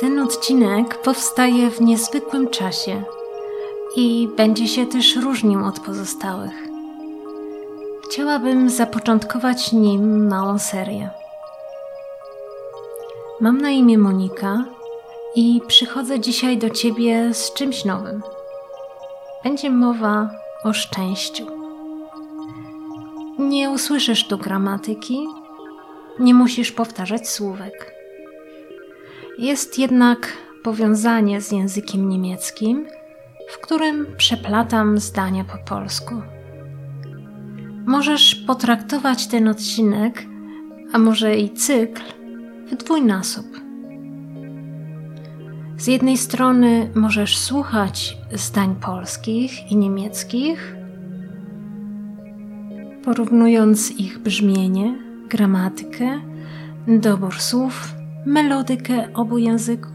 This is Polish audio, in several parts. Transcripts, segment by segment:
Ten odcinek powstaje w niezwykłym czasie i będzie się też różnił od pozostałych. Chciałabym zapoczątkować nim małą serię. Mam na imię Monika i przychodzę dzisiaj do Ciebie z czymś nowym. Będzie mowa o szczęściu. Nie usłyszysz tu gramatyki, nie musisz powtarzać słówek. Jest jednak powiązanie z językiem niemieckim, w którym przeplatam zdania po polsku. Możesz potraktować ten odcinek, a może i cykl, w dwójnasób. Z jednej strony możesz słuchać zdań polskich i niemieckich, porównując ich brzmienie, gramatykę, dobór słów, melodykę obu języków.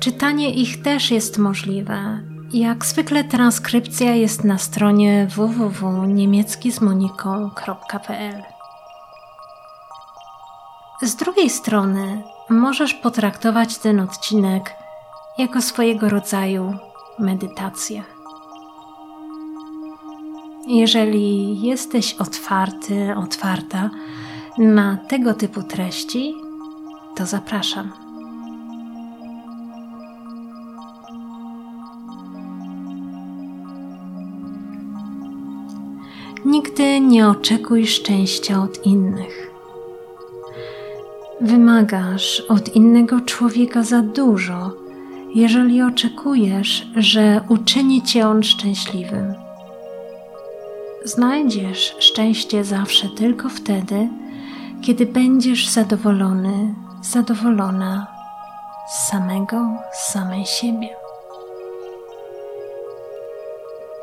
Czytanie ich też jest możliwe. Jak zwykle transkrypcja jest na stronie www.niemieckizmoniką.pl. Z drugiej strony możesz potraktować ten odcinek jako swojego rodzaju medytację. Jeżeli jesteś otwarty, otwarta na tego typu treści, to zapraszam. Nigdy nie oczekuj szczęścia od innych. Wymagasz od innego człowieka za dużo, jeżeli oczekujesz, że uczyni cię on szczęśliwym. Znajdziesz szczęście zawsze tylko wtedy, kiedy będziesz zadowolony, zadowolona z samego, z samej siebie.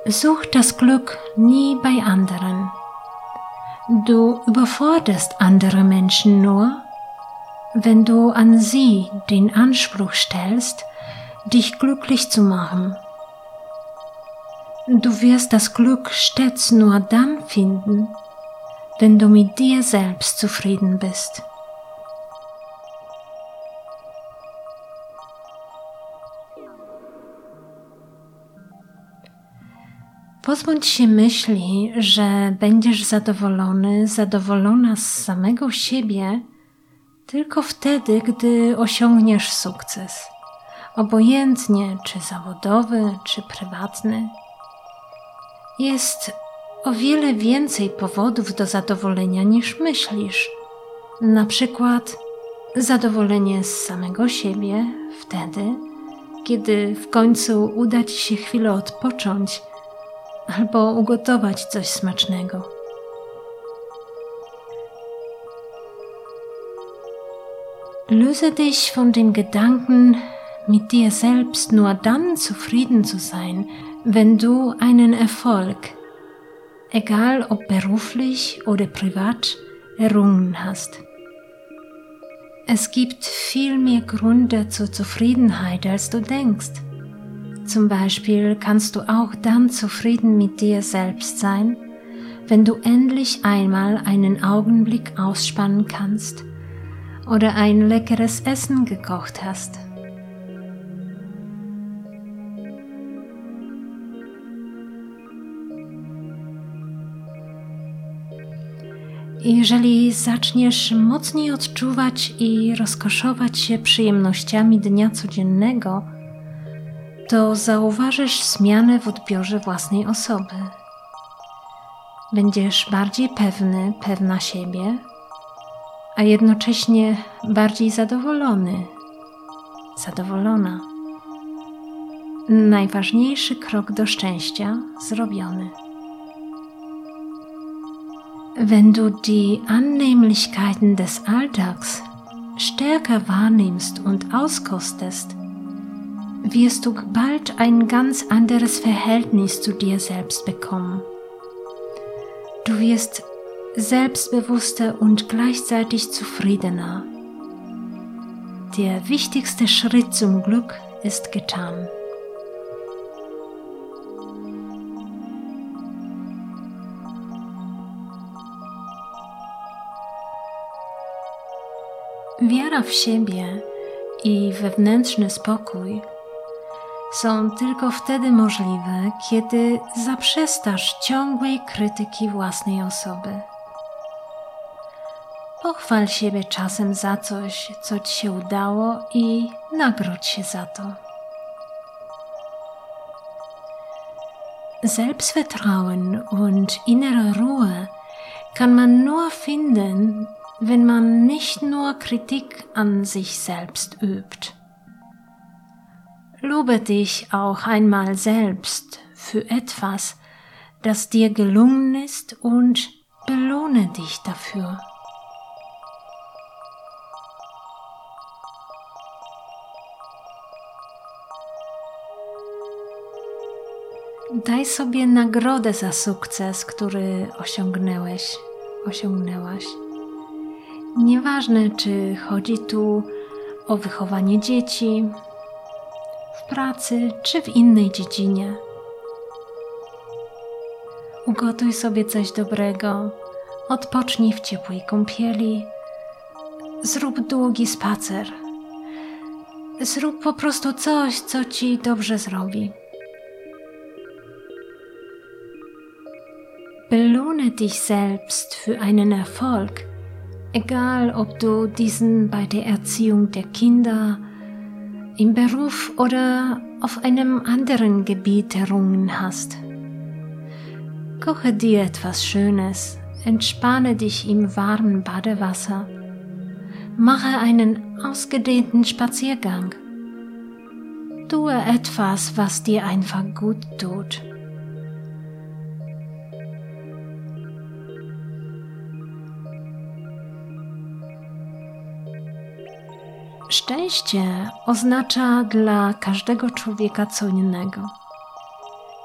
Such das Glück nie bei anderen. Du überforderst andere Menschen nur, wenn du an sie den Anspruch stellst, dich glücklich zu machen. Du wirst das Glück stets nur dann finden, wenn du mit dir selbst zufrieden bist. Pozbądź się myśli, że będziesz zadowolony, zadowolona z samego siebie tylko wtedy, gdy osiągniesz sukces. Obojętnie czy zawodowy, czy prywatny. Jest o wiele więcej powodów do zadowolenia niż myślisz. Na przykład zadowolenie z samego siebie wtedy, kiedy w końcu uda ci się chwilę odpocząć albo ugotować coś smacznego. Löse dich von dem Gedanken, mit dir selbst nur dann zufrieden zu sein, wenn du einen Erfolg, egal ob beruflich oder privat, errungen hast. Es gibt viel mehr Gründe zur Zufriedenheit, als du denkst. Zum Beispiel kannst du auch dann zufrieden mit dir selbst sein, wenn du endlich einmal einen Augenblick ausspannen kannst oder ein leckeres Essen gekocht hast. Jeżeli zaczniesz mocniej odczuwać i rozkoszować się przyjemnościami dnia codziennego, to zauważysz zmianę w odbiorze własnej osoby. Będziesz bardziej pewny, pewna siebie, a jednocześnie bardziej zadowolony, zadowolona. Najważniejszy krok do szczęścia zrobiony. Wenn du die Annehmlichkeiten des Alltags stärker wahrnimmst und auskostest, wirst du bald ein ganz anderes Verhältnis zu dir selbst bekommen. Du wirst selbstbewusster und gleichzeitig zufriedener. Der wichtigste Schritt zum Glück ist getan. Wiara w siebie i wewnętrzny spokój są tylko wtedy możliwe, kiedy zaprzestasz ciągłej krytyki własnej osoby. Pochwal siebie czasem za coś, co ci się udało i nagrodź się za to. Selbstvertrauen und innere Ruhe kann man nur finden, wenn man nicht nur Kritik an sich selbst übt. Lobe dich auch einmal selbst für etwas, das dir gelungen ist und belohne dich dafür. Daj sobie nagrodę za sukces, który osiągnęłeś, osiągnęłaś. Nieważne, czy chodzi tu o wychowanie dzieci, w pracy czy w innej dziedzinie. Ugotuj sobie coś dobrego, odpocznij w ciepłej kąpieli, zrób długi spacer. Zrób po prostu coś, co ci dobrze zrobi. Belohne dich selbst für einen Erfolg, egal ob du diesen bei der Erziehung der Kinder, im Beruf oder auf einem anderen Gebiet errungen hast. Koche dir etwas Schönes, entspanne dich im warmen Badewasser, mache einen ausgedehnten Spaziergang. Tue etwas, was dir einfach gut tut. Szczęście oznacza dla każdego człowieka co innego.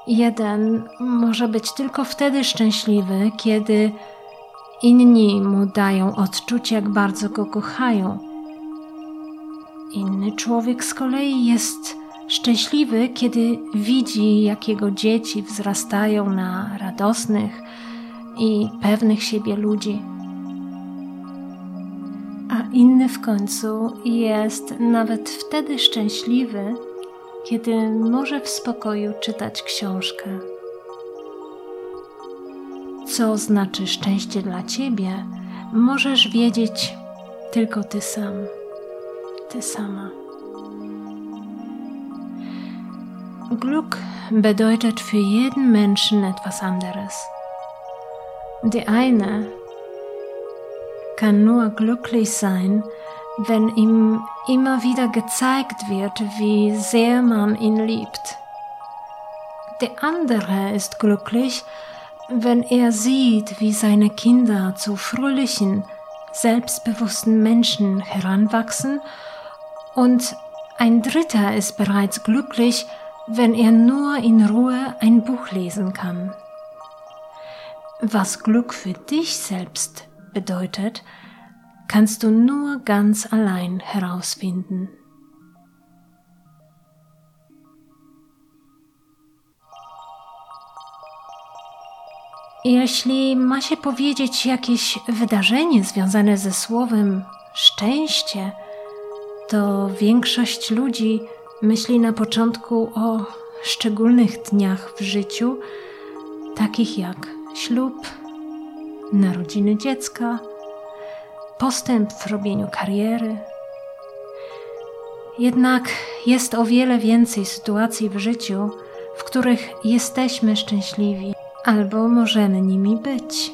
Jeden może być tylko wtedy szczęśliwy, kiedy inni mu dają odczuć, jak bardzo go kochają. Inny człowiek z kolei jest szczęśliwy, kiedy widzi, jak jego dzieci wzrastają na radosnych i pewnych siebie ludzi inny w końcu jest nawet wtedy szczęśliwy, kiedy może w spokoju czytać książkę. Co znaczy szczęście dla ciebie, możesz wiedzieć tylko ty sam, ty sama. Glück bedeutet für jeden Menschen etwas anderes. Die eine kann nur glücklich sein, wenn ihm immer wieder gezeigt wird, wie sehr man ihn liebt. Der andere ist glücklich, wenn er sieht, wie seine Kinder zu fröhlichen, selbstbewussten Menschen heranwachsen und ein Dritter ist bereits glücklich, wenn er nur in Ruhe ein Buch lesen kann. Was Glück für dich selbst bedeutet, kannst du nur ganz allein herausfinden. Jeśli ma się powiedzieć jakieś wydarzenie związane ze słowem szczęście, to większość ludzi myśli na początku o szczególnych dniach w życiu, takich jak ślub, narodziny dziecka, postęp w robieniu kariery. Jednak jest o wiele więcej sytuacji w życiu, w których jesteśmy szczęśliwi albo możemy nimi być.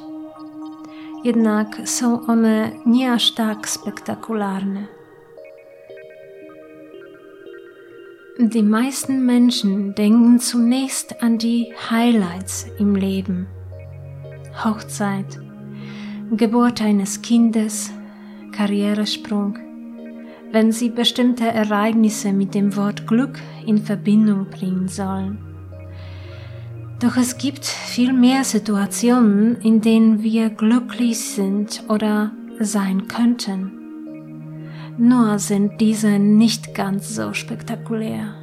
Jednak są one nie aż tak spektakularne. Die meisten Menschen denken zunächst an die Highlights im Leben. Hochzeit, Geburt eines Kindes, Karrieresprung, wenn sie bestimmte Ereignisse mit dem Wort Glück in Verbindung bringen sollen. Doch es gibt viel mehr Situationen, in denen wir glücklich sind oder sein könnten. Nur sind diese nicht ganz so spektakulär.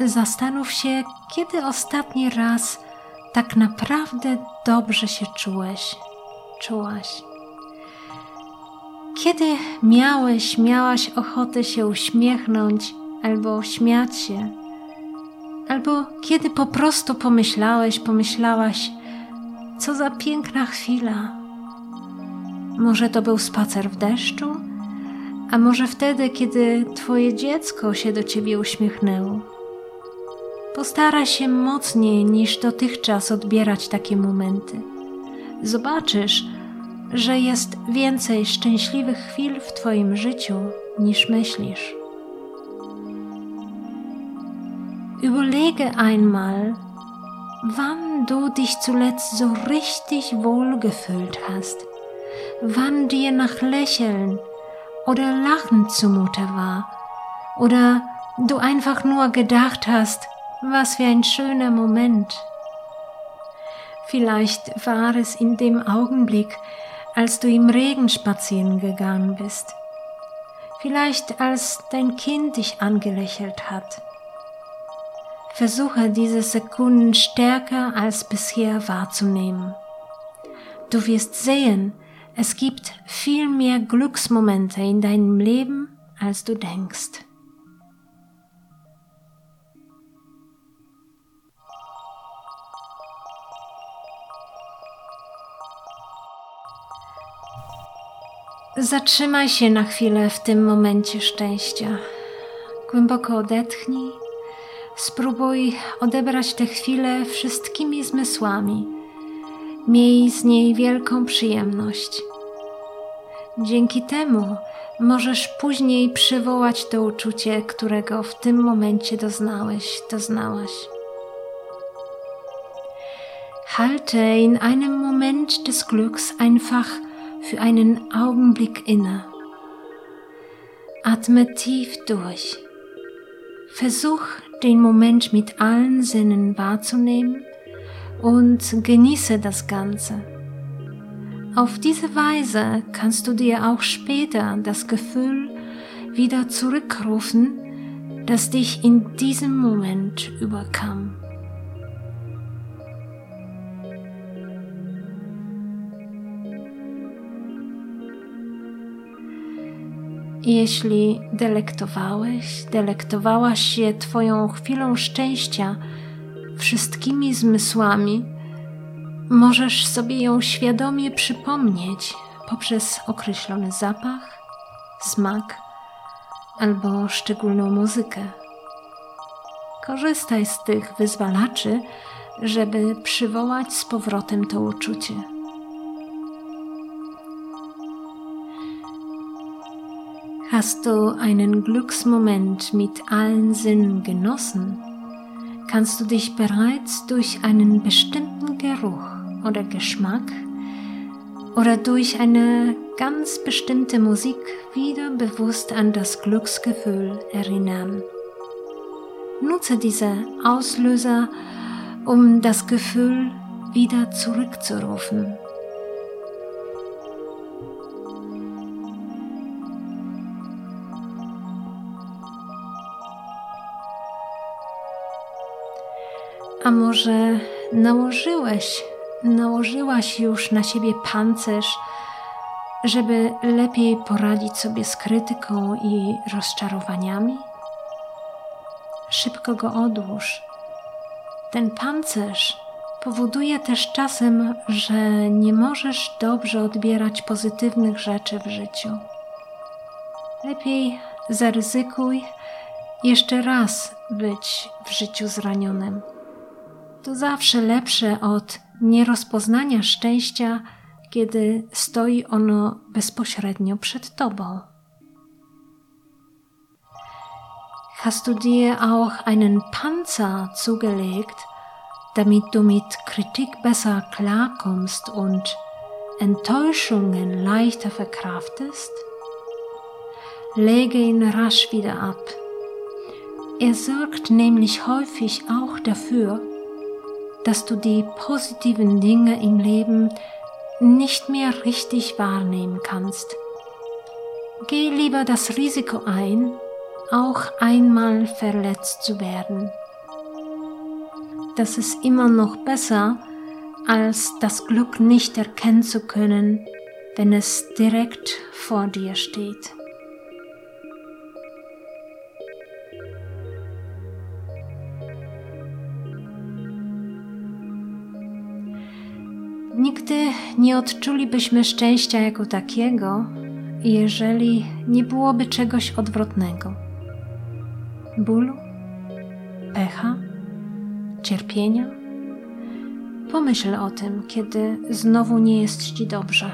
Zastanów się, kiedy ostatni raz tak naprawdę dobrze się czułeś, czułaś. Kiedy miałeś, miałaś ochotę się uśmiechnąć albo śmiać się, albo kiedy po prostu pomyślałeś, pomyślałaś, co za piękna chwila. Może to był spacer w deszczu, a może wtedy, kiedy Twoje dziecko się do Ciebie uśmiechnęło. Postaraj się mocniej niż dotychczas odbierać takie momenty. Zobaczysz, że jest więcej szczęśliwych chwil w Twoim życiu niż myślisz. Überlege einmal, wann du dich zuletzt so richtig wohlgefühlt hast, wann dir nach Lächeln oder Lachen zumute war oder du einfach nur gedacht hast, was für ein schöner Moment. Vielleicht war es in dem Augenblick, als du im Regen spazieren gegangen bist. Vielleicht als dein Kind dich angelächelt hat. Versuche diese Sekunden stärker als bisher wahrzunehmen. Du wirst sehen, es gibt viel mehr Glücksmomente in deinem Leben, als du denkst. Zatrzymaj się na chwilę w tym momencie szczęścia. Głęboko odetchnij. Spróbuj odebrać tę chwilę wszystkimi zmysłami. Miej z niej wielką przyjemność. Dzięki temu możesz później przywołać to uczucie, którego w tym momencie doznałeś, doznałaś. Halte in einem Moment des Glücks einfach für einen Augenblick inne. Atme tief durch. Versuch den Moment mit allen Sinnen wahrzunehmen und genieße das Ganze. Auf diese Weise kannst du dir auch später das Gefühl wieder zurückrufen, das dich in diesem Moment überkam. Jeśli delektowałeś, delektowałaś się Twoją chwilą szczęścia wszystkimi zmysłami, możesz sobie ją świadomie przypomnieć poprzez określony zapach, smak albo szczególną muzykę. Korzystaj z tych wyzwalaczy, żeby przywołać z powrotem to uczucie. Hast du einen Glücksmoment mit allen Sinnen genossen, kannst du dich bereits durch einen bestimmten Geruch oder Geschmack oder durch eine ganz bestimmte Musik wieder bewusst an das Glücksgefühl erinnern. Nutze diese Auslöser, um das Gefühl wieder zurückzurufen. A może nałożyłeś, nałożyłaś już na siebie pancerz, żeby lepiej poradzić sobie z krytyką i rozczarowaniami? Szybko go odłóż. Ten pancerz powoduje też czasem, że nie możesz dobrze odbierać pozytywnych rzeczy w życiu. Lepiej zaryzykuj jeszcze raz być w życiu zranionym to zawsze lepsze od nierozpoznania szczęścia, kiedy stoi ono bezpośrednio przed Tobą. Hast du dir auch einen Panzer zugelegt, damit du mit Kritik besser klarkommst und Enttäuschungen leichter verkraftest? Lege ihn rasch wieder ab. Er sorgt nämlich häufig auch dafür, dass du die positiven Dinge im Leben nicht mehr richtig wahrnehmen kannst. Geh lieber das Risiko ein, auch einmal verletzt zu werden, das ist immer noch besser, als das Glück nicht erkennen zu können, wenn es direkt vor dir steht. Nigdy nie odczulibyśmy szczęścia jako takiego, jeżeli nie byłoby czegoś odwrotnego bólu, pecha, cierpienia. Pomyśl o tym, kiedy znowu nie jest ci dobrze.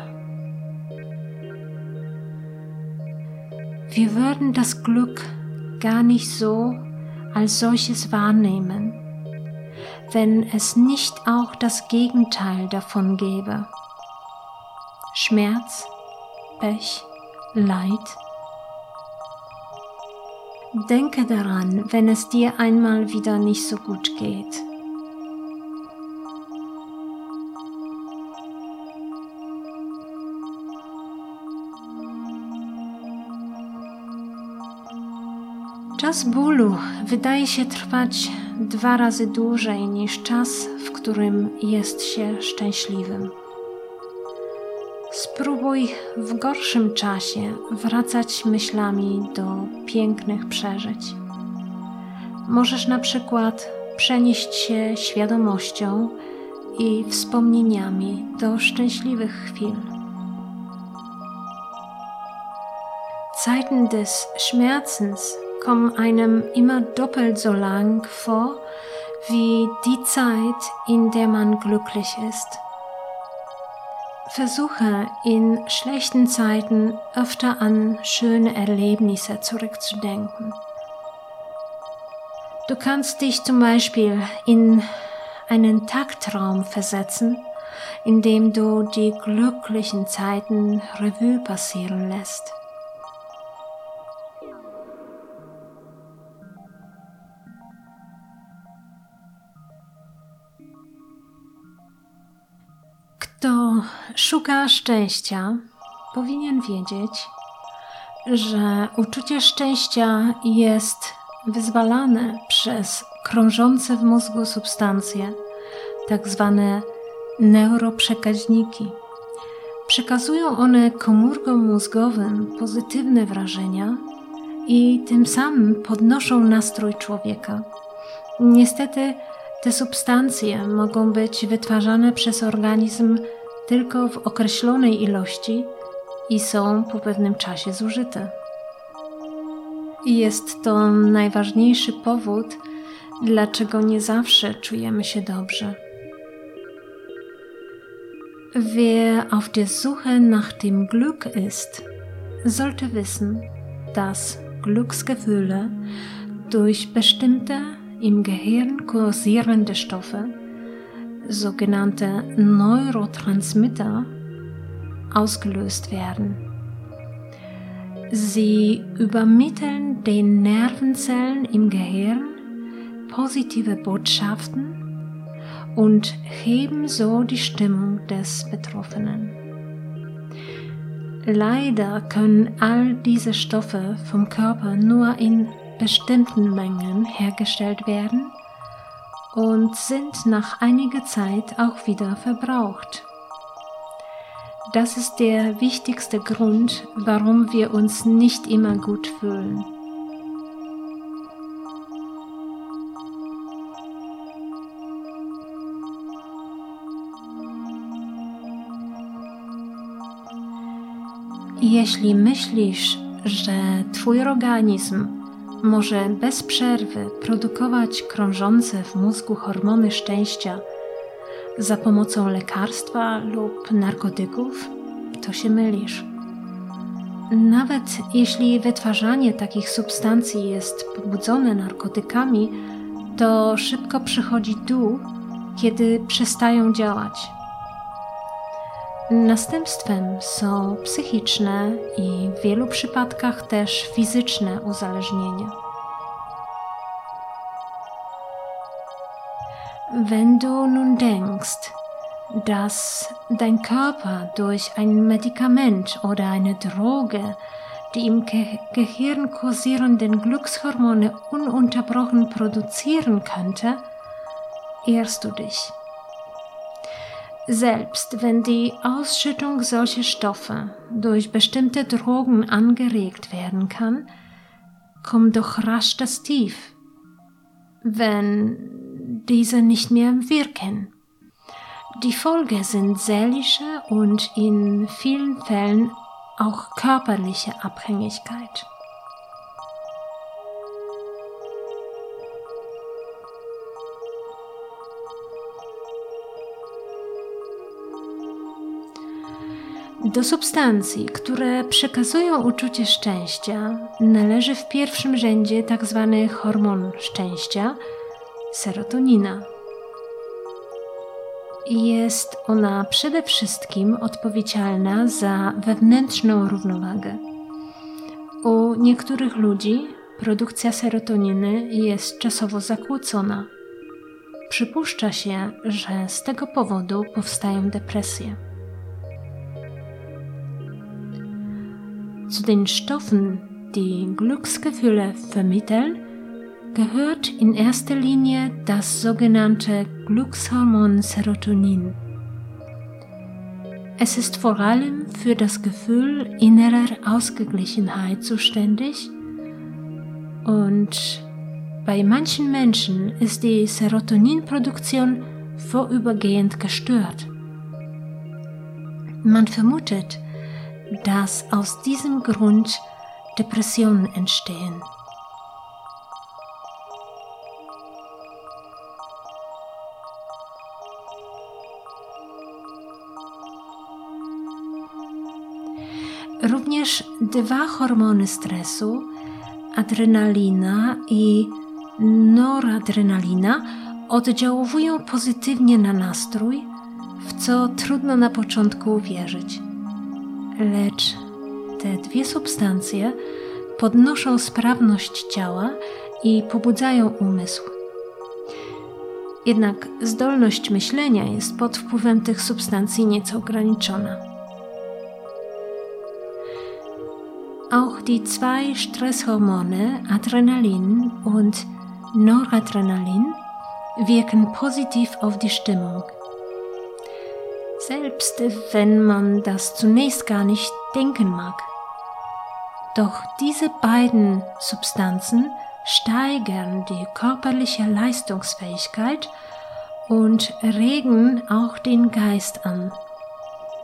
Wir würden das Glück gar nicht so als solches wahrnehmen, wenn es nicht auch das Gegenteil davon gäbe. Schmerz, Pech, Leid. Denke daran, wenn es dir einmal wieder nicht so gut geht. Czas bólu wydaje się trwać dwa razy dłużej niż czas, w którym jest się szczęśliwym. Spróbuj w gorszym czasie wracać myślami do pięknych przeżyć. Możesz na przykład przenieść się świadomością i wspomnieniami do szczęśliwych chwil. Zeiten des Schmerzens kommen einem immer doppelt so lang vor wie die Zeit, in der man glücklich ist. Versuche in schlechten Zeiten öfter an schöne Erlebnisse zurückzudenken. Du kannst dich zum Beispiel in einen Tagtraum versetzen, in dem du die glücklichen Zeiten Revue passieren lässt. Kto szuka szczęścia, powinien wiedzieć, że uczucie szczęścia jest wyzwalane przez krążące w mózgu substancje, tak zwane neuroprzekaźniki. Przekazują one komórkom mózgowym pozytywne wrażenia i tym samym podnoszą nastrój człowieka. Niestety, te substancje mogą być wytwarzane przez organizm tylko w określonej ilości i są po pewnym czasie zużyte. I jest to najważniejszy powód, dlaczego nie zawsze czujemy się dobrze. Wer auf der Suche nach dem Glück ist, sollte wissen, dass Glücksgefühle durch bestimmte im Gehirn kursierende Stoffe, sogenannte Neurotransmitter, ausgelöst werden. Sie übermitteln den Nervenzellen im Gehirn positive Botschaften und heben so die Stimmung des Betroffenen. Leider können all diese Stoffe vom Körper nur in bestimmten Mengen hergestellt werden und sind nach einiger Zeit auch wieder verbraucht. Das ist der wichtigste Grund, warum wir uns nicht immer gut fühlen. Jeśli myślisz, że Twój organizm może bez przerwy produkować krążące w mózgu hormony szczęścia za pomocą lekarstwa lub narkotyków, to się mylisz. Nawet jeśli wytwarzanie takich substancji jest pobudzone narkotykami, to szybko przychodzi dół, kiedy przestają działać. Następstwem są psychiczne i w wielu przypadkach też fizyczne uzależnienia. Wenn du nun denkst, dass dein Körper durch ein Medikament oder eine Droge die im Ge Gehirn kursierenden Glückshormone ununterbrochen produzieren könnte, ehrst du dich. Selbst wenn die Ausschüttung solcher Stoffe durch bestimmte Drogen angeregt werden kann, kommt doch rasch das Tief, wenn diese nicht mehr wirken. Die Folge sind seelische und in vielen Fällen auch körperliche Abhängigkeit. Do substancji, które przekazują uczucie szczęścia, należy w pierwszym rzędzie tzw. Tak hormon szczęścia serotonina. Jest ona przede wszystkim odpowiedzialna za wewnętrzną równowagę. U niektórych ludzi produkcja serotoniny jest czasowo zakłócona. Przypuszcza się, że z tego powodu powstają depresje. Zu den Stoffen, die Glücksgefühle vermitteln, gehört in erster Linie das sogenannte Glückshormon Serotonin. Es ist vor allem für das Gefühl innerer Ausgeglichenheit zuständig und bei manchen Menschen ist die Serotoninproduktion vorübergehend gestört. Man vermutet, dass aus diesem Grund Depressionen entstehen. Również dwa hormony stresu, adrenalina i noradrenalina, oddziałują pozytywnie na nastrój, w co trudno na początku uwierzyć lecz te dwie substancje podnoszą sprawność ciała i pobudzają umysł. Jednak zdolność myślenia jest pod wpływem tych substancji nieco ograniczona. Auch die zwei Stresshormone Adrenalin und Noradrenalin wirken positiv auf die Stimmung selbst wenn man das zunächst gar nicht denken mag. Doch diese beiden Substanzen steigern die körperliche Leistungsfähigkeit und regen auch den Geist an.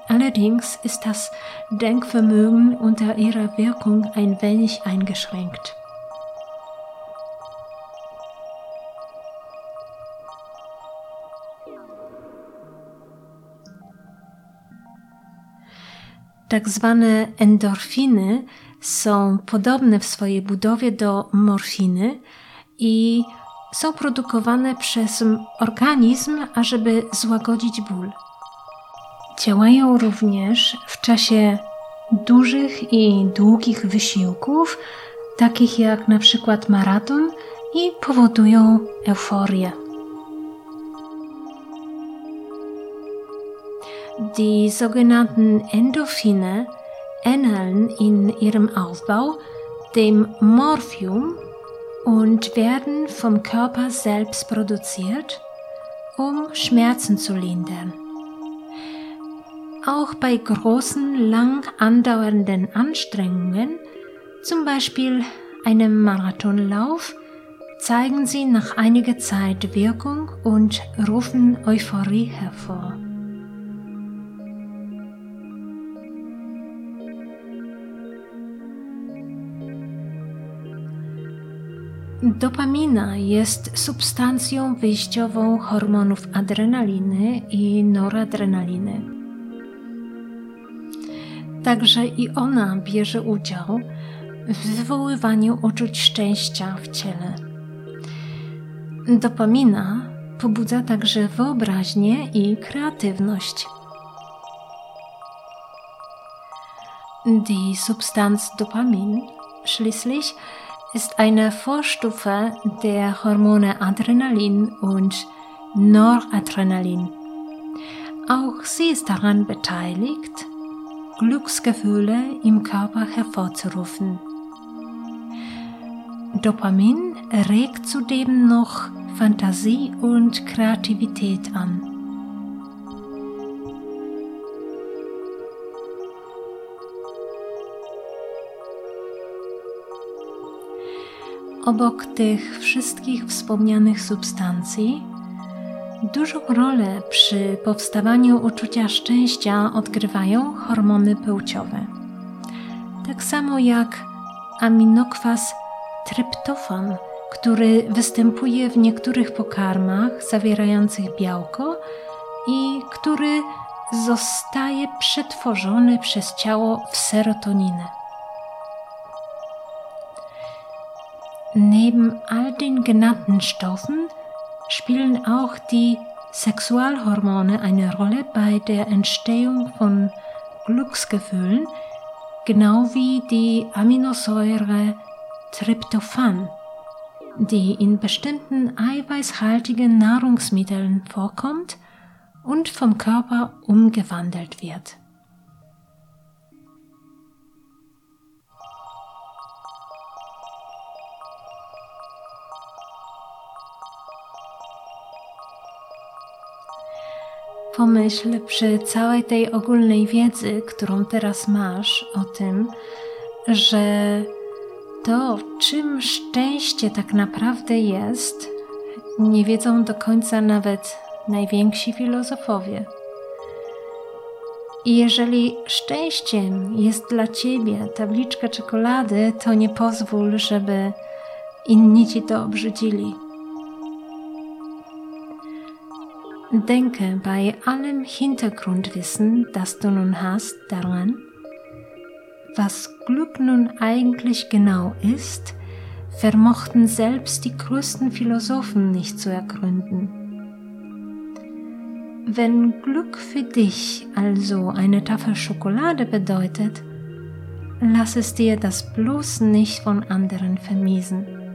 Allerdings ist das Denkvermögen unter ihrer Wirkung ein wenig eingeschränkt. Tak zwane endorfiny są podobne w swojej budowie do morfiny i są produkowane przez organizm, ażeby złagodzić ból. Działają również w czasie dużych i długich wysiłków, takich jak na przykład maraton, i powodują euforię. Die sogenannten Endorphine ähneln in ihrem Aufbau dem Morphium und werden vom Körper selbst produziert, um Schmerzen zu lindern. Auch bei großen, lang andauernden Anstrengungen, zum Beispiel einem Marathonlauf, zeigen sie nach einiger Zeit Wirkung und rufen Euphorie hervor. Dopamina jest substancją wyjściową hormonów adrenaliny i noradrenaliny. Także i ona bierze udział w wywoływaniu uczuć szczęścia w ciele. Dopamina pobudza także wyobraźnię i kreatywność. Die Substanz Dopamin schließlich ist eine Vorstufe der Hormone Adrenalin und Noradrenalin. Auch sie ist daran beteiligt, Glücksgefühle im Körper hervorzurufen. Dopamin regt zudem noch Fantasie und Kreativität an. Obok tych wszystkich wspomnianych substancji, dużą rolę przy powstawaniu uczucia szczęścia odgrywają hormony płciowe. Tak samo jak aminokwas tryptofan, który występuje w niektórych pokarmach zawierających białko i który zostaje przetworzony przez ciało w serotoninę. Neben all den genannten Stoffen spielen auch die Sexualhormone eine Rolle bei der Entstehung von Glücksgefühlen, genau wie die Aminosäure Tryptophan, die in bestimmten eiweißhaltigen Nahrungsmitteln vorkommt und vom Körper umgewandelt wird. Pomyśl przy całej tej ogólnej wiedzy, którą teraz masz o tym, że to, czym szczęście tak naprawdę jest, nie wiedzą do końca nawet najwięksi filozofowie. I jeżeli szczęściem jest dla ciebie tabliczka czekolady, to nie pozwól, żeby inni ci to obrzydzili. Denke bei allem Hintergrundwissen, das du nun hast, daran, was Glück nun eigentlich genau ist, vermochten selbst die größten Philosophen nicht zu ergründen. Wenn Glück für dich also eine Tafel Schokolade bedeutet, lass es dir das bloß nicht von anderen vermiesen.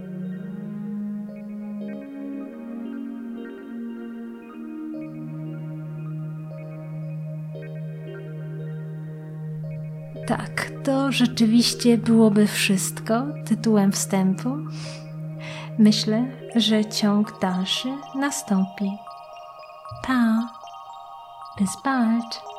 Tak, to rzeczywiście byłoby wszystko tytułem wstępu. Myślę, że ciąg dalszy nastąpi. Pa! Bis bald!